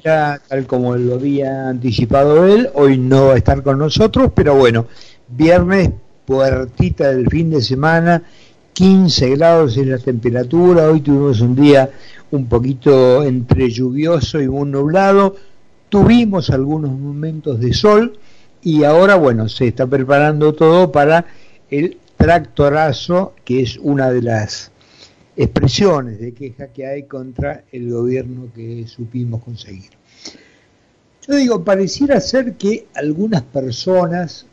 tal como lo había anticipado él, hoy no va a estar con nosotros, pero bueno, viernes, puertita del fin de semana, 15 grados en la temperatura, hoy tuvimos un día un poquito entre lluvioso y muy nublado, tuvimos algunos momentos de sol y ahora, bueno, se está preparando todo para el tractorazo, que es una de las expresiones de queja que hay contra el gobierno que supimos conseguir. Yo digo, pareciera ser que algunas personas,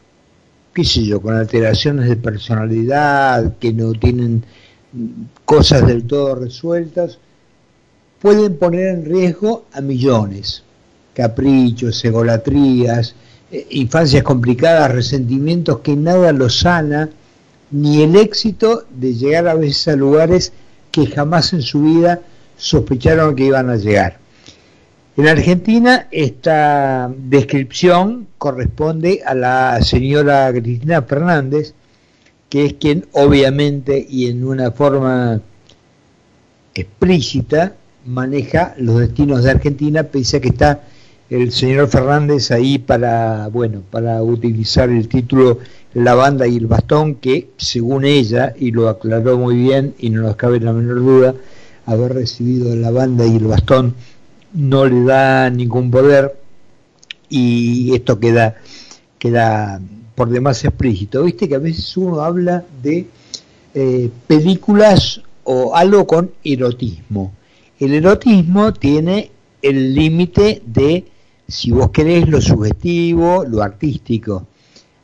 qué sé yo, con alteraciones de personalidad, que no tienen cosas del todo resueltas, pueden poner en riesgo a millones. Caprichos, egolatrías, eh, infancias complicadas, resentimientos que nada los sana, ni el éxito de llegar a veces a lugares que jamás en su vida sospecharon que iban a llegar. En Argentina esta descripción corresponde a la señora Cristina Fernández, que es quien obviamente y en una forma explícita maneja los destinos de Argentina, pese a que está el señor Fernández ahí para, bueno, para utilizar el título La banda y el bastón, que según ella, y lo aclaró muy bien, y no nos cabe la menor duda, haber recibido la banda y el bastón no le da ningún poder y esto queda, queda por demás explícito. Viste que a veces uno habla de eh, películas o algo con erotismo. El erotismo tiene el límite de si vos querés lo subjetivo, lo artístico.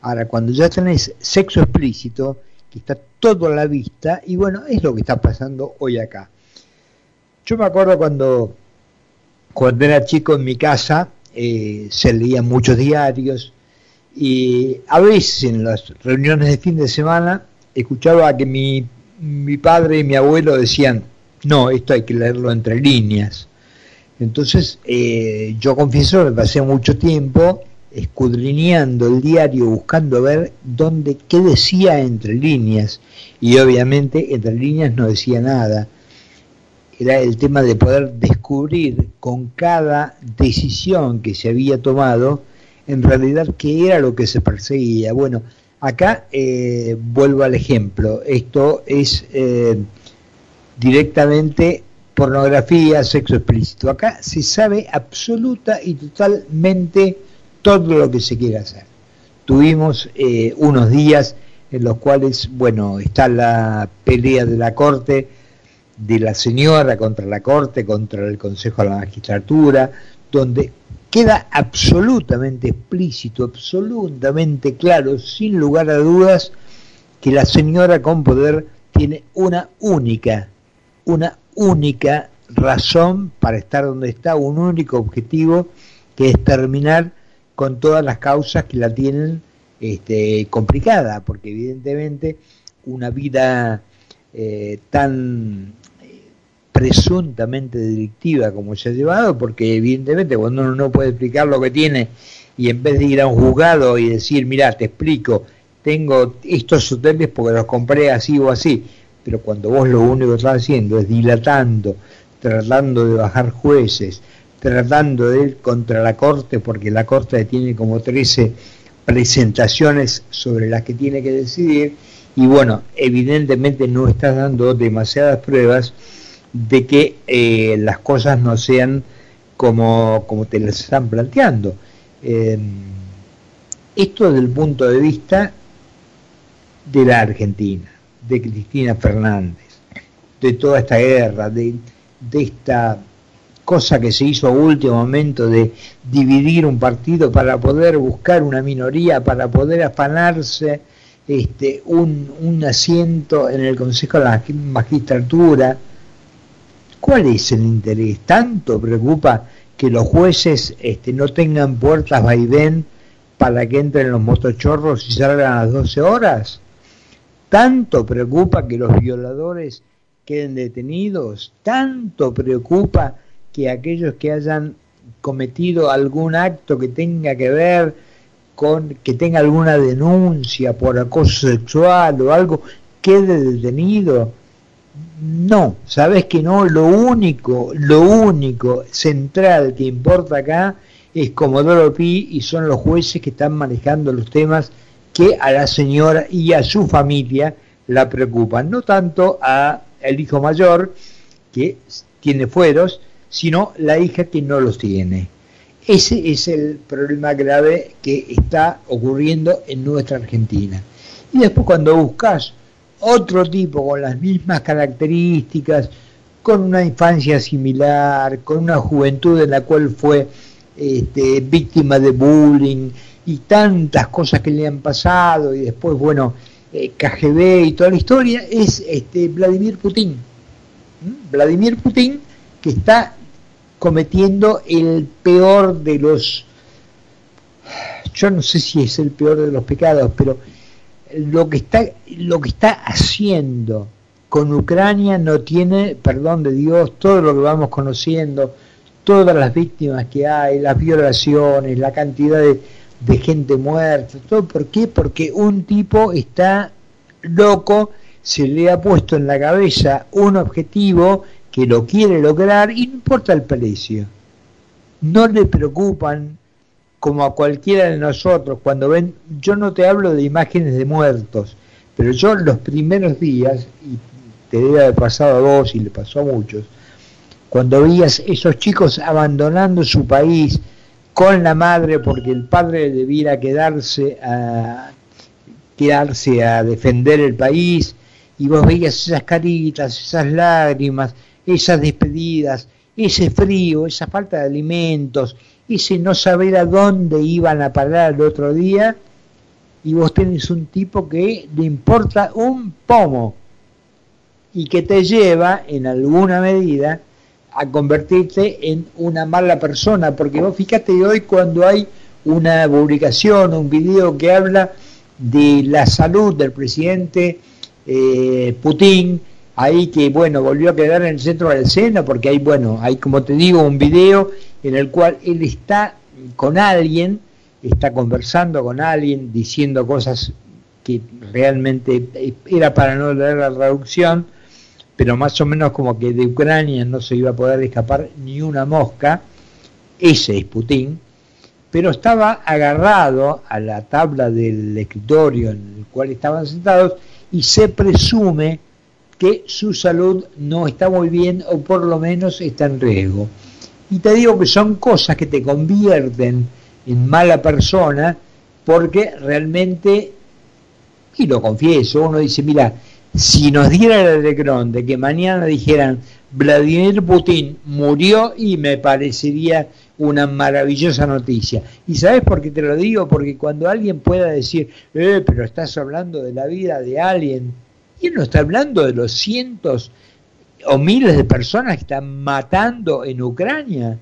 Ahora, cuando ya tenés sexo explícito, que está todo a la vista, y bueno, es lo que está pasando hoy acá. Yo me acuerdo cuando, cuando era chico en mi casa, eh, se leían muchos diarios, y a veces en las reuniones de fin de semana escuchaba que mi, mi padre y mi abuelo decían, no, esto hay que leerlo entre líneas. Entonces, eh, yo confieso que pasé mucho tiempo escudriñando el diario, buscando ver dónde, qué decía entre líneas, y obviamente entre líneas no decía nada. Era el tema de poder descubrir con cada decisión que se había tomado, en realidad qué era lo que se perseguía. Bueno, acá eh, vuelvo al ejemplo, esto es eh, directamente pornografía, sexo explícito. Acá se sabe absoluta y totalmente todo lo que se quiere hacer. Tuvimos eh, unos días en los cuales, bueno, está la pelea de la Corte, de la señora contra la Corte, contra el Consejo de la Magistratura, donde queda absolutamente explícito, absolutamente claro, sin lugar a dudas, que la señora con poder tiene una única, una única razón para estar donde está, un único objetivo, que es terminar con todas las causas que la tienen este, complicada, porque evidentemente una vida eh, tan eh, presuntamente delictiva como se ha llevado, porque evidentemente cuando uno no puede explicar lo que tiene y en vez de ir a un juzgado y decir, mira, te explico, tengo estos hoteles porque los compré así o así, pero cuando vos lo único que estás haciendo es dilatando, tratando de bajar jueces, tratando de ir contra la Corte, porque la Corte tiene como 13 presentaciones sobre las que tiene que decidir, y bueno, evidentemente no estás dando demasiadas pruebas de que eh, las cosas no sean como, como te las están planteando. Em, esto desde el punto de vista de la Argentina de Cristina Fernández, de toda esta guerra, de, esta cosa que se hizo a último momento de dividir un partido para poder buscar una minoría, para poder afanarse este, un, un asiento en el Consejo de la Magistratura. ¿Cuál es el interés? ¿Tanto preocupa que los jueces este, no tengan puertas vaivén para que entren los motochorros y salgan a las 12 horas? Tanto preocupa que los violadores queden detenidos, tanto preocupa que aquellos que hayan cometido algún acto que tenga que ver con que tenga alguna denuncia por acoso sexual o algo, quede detenido. No, sabes que no, lo único, lo único central que importa acá es Comodoro Pi y son los jueces que están manejando los temas que a la señora y a su familia la preocupan, no tanto a el hijo mayor que tiene fueros, sino la hija que no los tiene. Ese es el problema grave que está ocurriendo en nuestra Argentina. Y después cuando buscas otro tipo con las mismas características, con una infancia similar, con una juventud en la cual fue este, víctima de bullying y tantas cosas que le han pasado y después, bueno, eh, KGB y toda la historia, es este, Vladimir Putin. ¿Mm? Vladimir Putin que está cometiendo el peor de los, yo no sé si es el peor de los pecados, pero lo que está, lo que está haciendo con Ucrania no tiene perdón de Dios, todo lo que vamos conociendo, todas las víctimas que hay, las violaciones, la cantidad de, de gente muerta, todo, ¿por qué? Porque un tipo está loco, se le ha puesto en la cabeza un objetivo que lo quiere lograr y no importa el precio. No le preocupan como a cualquiera de nosotros cuando ven, yo no te hablo de imágenes de muertos, pero yo los primeros días, y te debe haber pasado a vos y le pasó a muchos, cuando veías esos chicos abandonando su país con la madre porque el padre debiera quedarse a quedarse a defender el país y vos veías esas caritas, esas lágrimas, esas despedidas, ese frío, esa falta de alimentos, ese no saber a dónde iban a parar el otro día, y vos tenés un tipo que le importa un pomo y que te lleva en alguna medida a convertirte en una mala persona, porque vos fíjate hoy cuando hay una publicación, un video que habla de la salud del presidente eh, Putin, ahí que bueno, volvió a quedar en el centro de la escena, porque hay, bueno, hay como te digo, un video en el cual él está con alguien, está conversando con alguien, diciendo cosas que realmente era para no leer la traducción, pero más o menos como que de Ucrania no se iba a poder escapar ni una mosca, ese es Putin, pero estaba agarrado a la tabla del escritorio en el cual estaban sentados y se presume que su salud no está muy bien o por lo menos está en riesgo. Y te digo que son cosas que te convierten en mala persona porque realmente, y lo confieso, uno dice, mira, si nos diera el alegrón de que mañana dijeran Vladimir Putin murió y me parecería una maravillosa noticia. ¿Y sabes por qué te lo digo? Porque cuando alguien pueda decir, eh, pero estás hablando de la vida de alguien, y él no está hablando de los cientos o miles de personas que están matando en Ucrania.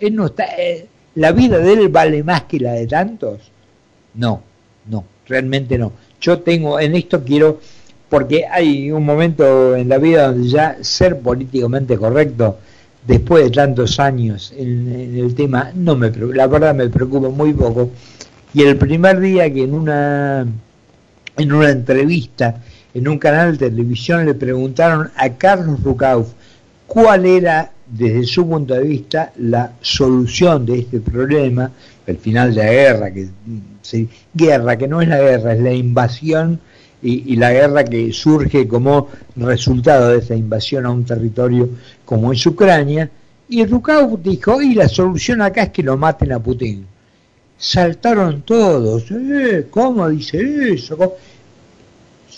Él no está, eh, la vida de él vale más que la de tantos. No, no, realmente no. Yo tengo, en esto quiero porque hay un momento en la vida donde ya ser políticamente correcto, después de tantos años en, el tema, no me la verdad me preocupa muy poco. Y el primer día que en una en una entrevista en un canal de televisión le preguntaron a Carlos Rucauf cuál era desde su punto de vista la solución de este problema, el final de la guerra, que guerra que no es la guerra, es la invasión y, la guerra que surge como resultado de esa invasión a un territorio como es Ucrania, y Rukau dijo, y la solución acá es que lo maten a Putin. Saltaron todos, eh, ¿cómo dice eso?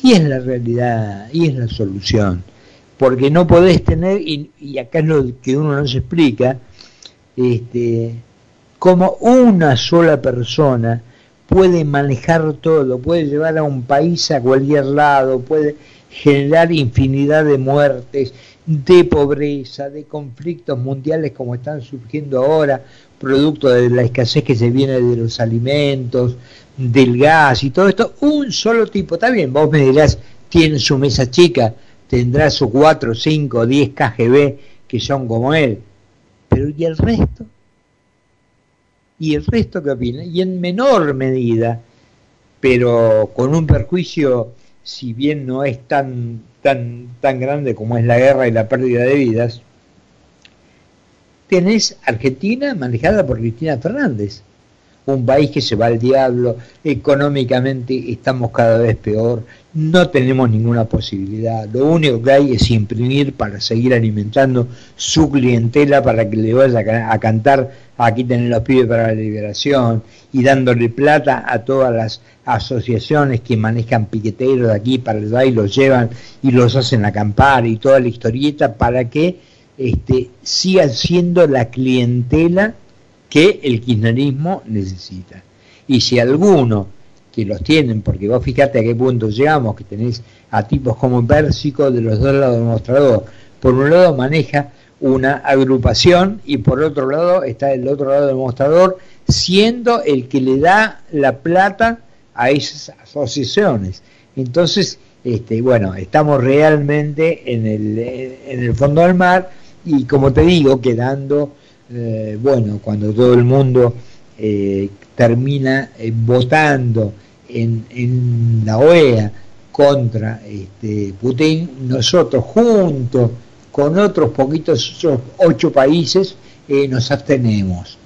Y es la realidad, y es la solución, porque no podés tener, y, y acá es lo que uno no se explica, este, como una sola persona puede manejar todo, puede llevar a un país a cualquier lado, puede generar infinidad de muertes, de pobreza, de conflictos mundiales como están surgiendo ahora, producto de la escasez que se viene de los alimentos, del gas y todo esto, un solo tipo, está bien, vos me dirás, tiene su mesa chica, tendrá sus 4, 5, 10 KGB que son como él, pero ¿y el resto? Y el resto que opina, y en menor medida, pero con un perjuicio si bien no es tan, tan, tan grande como es la guerra y la pérdida de vidas, tenés Argentina manejada por Cristina Fernández, un país que se va al diablo, económicamente estamos cada vez peor, no tenemos ninguna posibilidad, lo único que hay es imprimir para seguir alimentando su clientela para que le vaya a cantar aquí tener los pibes para la liberación y dándole plata a todas las asociaciones que manejan piqueteros de aquí para allá y los llevan y los hacen acampar y toda la historieta para que este, siga siendo la clientela que el kirchnerismo necesita. Y si alguno que los tienen, porque vos fíjate a qué punto llegamos, que tenés a tipos como Pérsico de los dos lados del mostrador, por un lado maneja una agrupación y por otro lado está el otro lado del mostrador siendo el que le da la plata a esas asociaciones. Entonces, este, bueno, estamos realmente en el, en el fondo del mar y como te digo, quedando, eh, bueno, cuando todo el mundo eh, termina eh, votando en, en, la OEA contra este, Putin, nosotros juntos con otros poquitos ocho países nos abstenemos.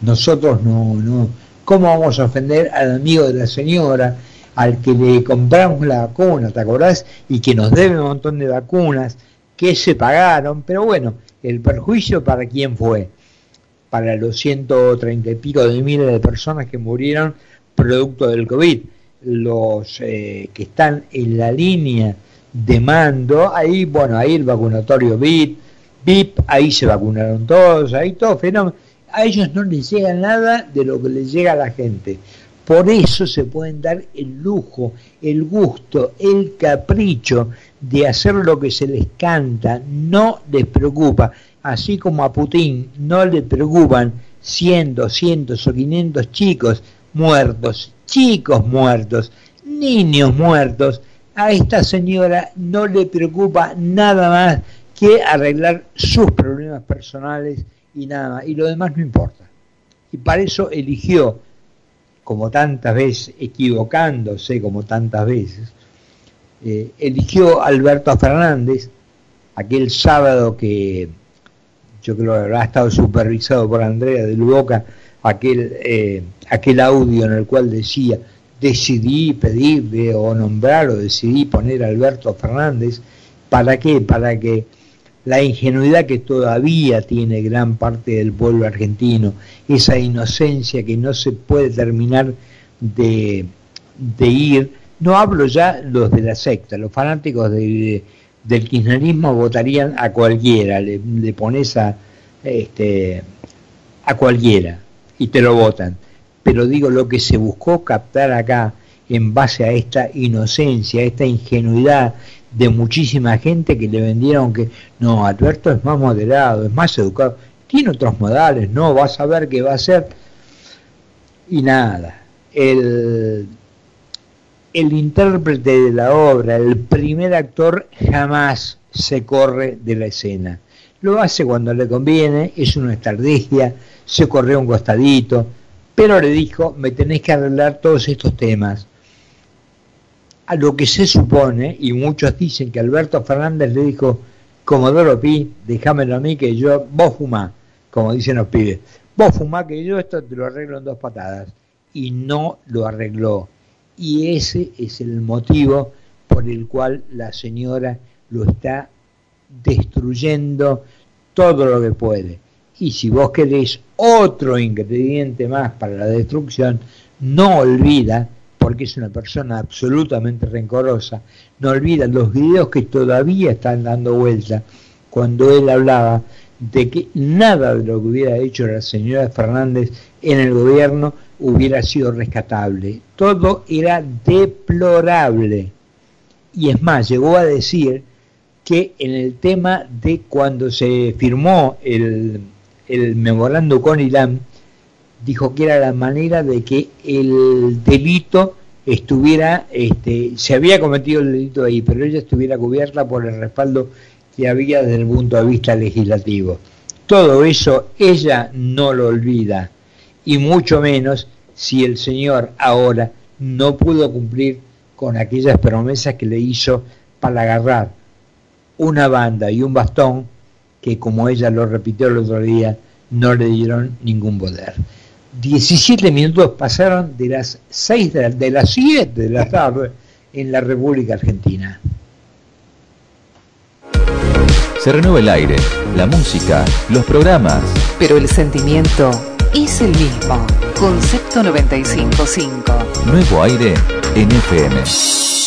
Nosotros no, no, ¿cómo vamos a ofender al amigo de la señora, al que le compramos la vacuna, ¿te acordás? Y que nos debe un montón de vacunas que se pagaron, pero bueno, el perjuicio para quién fue? Para los 130 y pico de miles de personas que murieron producto del COVID. Los eh, que están en la línea de mando, ahí, bueno, ahí el vacunatorio VIP, VIP, ahí se vacunaron todos, ahí todo fenómeno. A ellos no les llega nada de lo que les llega a la gente. Por eso se pueden dar el lujo, el gusto, el capricho de hacer lo que se les canta, no les preocupa, así como a Putin no le preocupan cientos, cientos o quinientos chicos muertos, chicos muertos, niños muertos, a esta señora no le preocupa nada más que arreglar sus problemas personales y nada más, y lo demás no importa. Y para eso eligió como tantas veces, equivocándose como tantas veces, eh, eligió Alberto Fernández aquel sábado que yo creo que habrá estado supervisado por Andrea de Luboca, aquel, eh, aquel audio en el cual decía, decidí pedirle o nombrar o decidí poner a Alberto Fernández, ¿para qué? Para que la ingenuidad que todavía tiene gran parte del pueblo argentino, esa inocencia que no se puede terminar de, ir. No hablo ya los de la secta, los fanáticos del kirchnerismo votarían a cualquiera, le, pones a, este, a cualquiera y te lo votan. Pero digo, lo que se buscó captar acá en base a esta inocencia, a esta ingenuidad, de muchísima gente que le vendieron que no, Alberto es más moderado, es más educado, tiene otros modales, no, vas a ver qué va a hacer. Y nada, el, el intérprete de la obra, el primer actor, jamás se corre de la escena. Lo hace cuando le conviene, es una estrategia, se corre un costadito, pero le dijo, me tenés que arreglar todos estos temas a lo que se supone, y muchos dicen que Alberto Fernández le dijo, Comodoro Pi, déjamelo a mí que yo, vos fumá, como dicen los pibes, vos fumá que yo esto te lo arreglo en dos patadas. Y no lo arregló. Y ese es el motivo por el cual la señora lo está destruyendo todo lo que puede. Y si vos querés otro ingrediente más para la destrucción, no olvida porque es una persona absolutamente rencorosa, no olvida los videos que todavía están dando vuelta cuando él hablaba de que nada de lo que hubiera hecho la señora Fernández en el gobierno hubiera sido rescatable. Todo era deplorable. Y es más, llegó a decir que en el tema de cuando se firmó el, memorando con Irán, dijo que era la manera de que el delito estuviera, este, se había cometido el delito ahí, pero ella estuviera cubierta por el respaldo que había desde el punto de vista legislativo. Todo eso ella no lo olvida, y mucho menos si el señor ahora no pudo cumplir con aquellas promesas que le hizo para agarrar una banda y un bastón que, como ella lo repitió el otro día, no le dieron ningún poder. 17 minutos pasaron de las 6 de, de las 7 de la tarde en la República Argentina. Se renueva el aire, la música, los programas. Pero el sentimiento es el mismo. Concepto 955. Nuevo aire en FM.